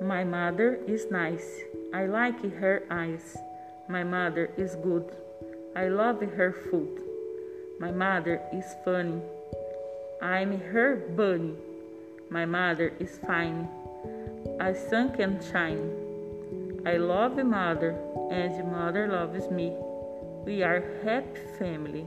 My mother is nice. I like her eyes. My mother is good. I love her food. My mother is funny. I'm her bunny. My mother is fine. I sun can shine. I love mother and mother loves me. We are happy family.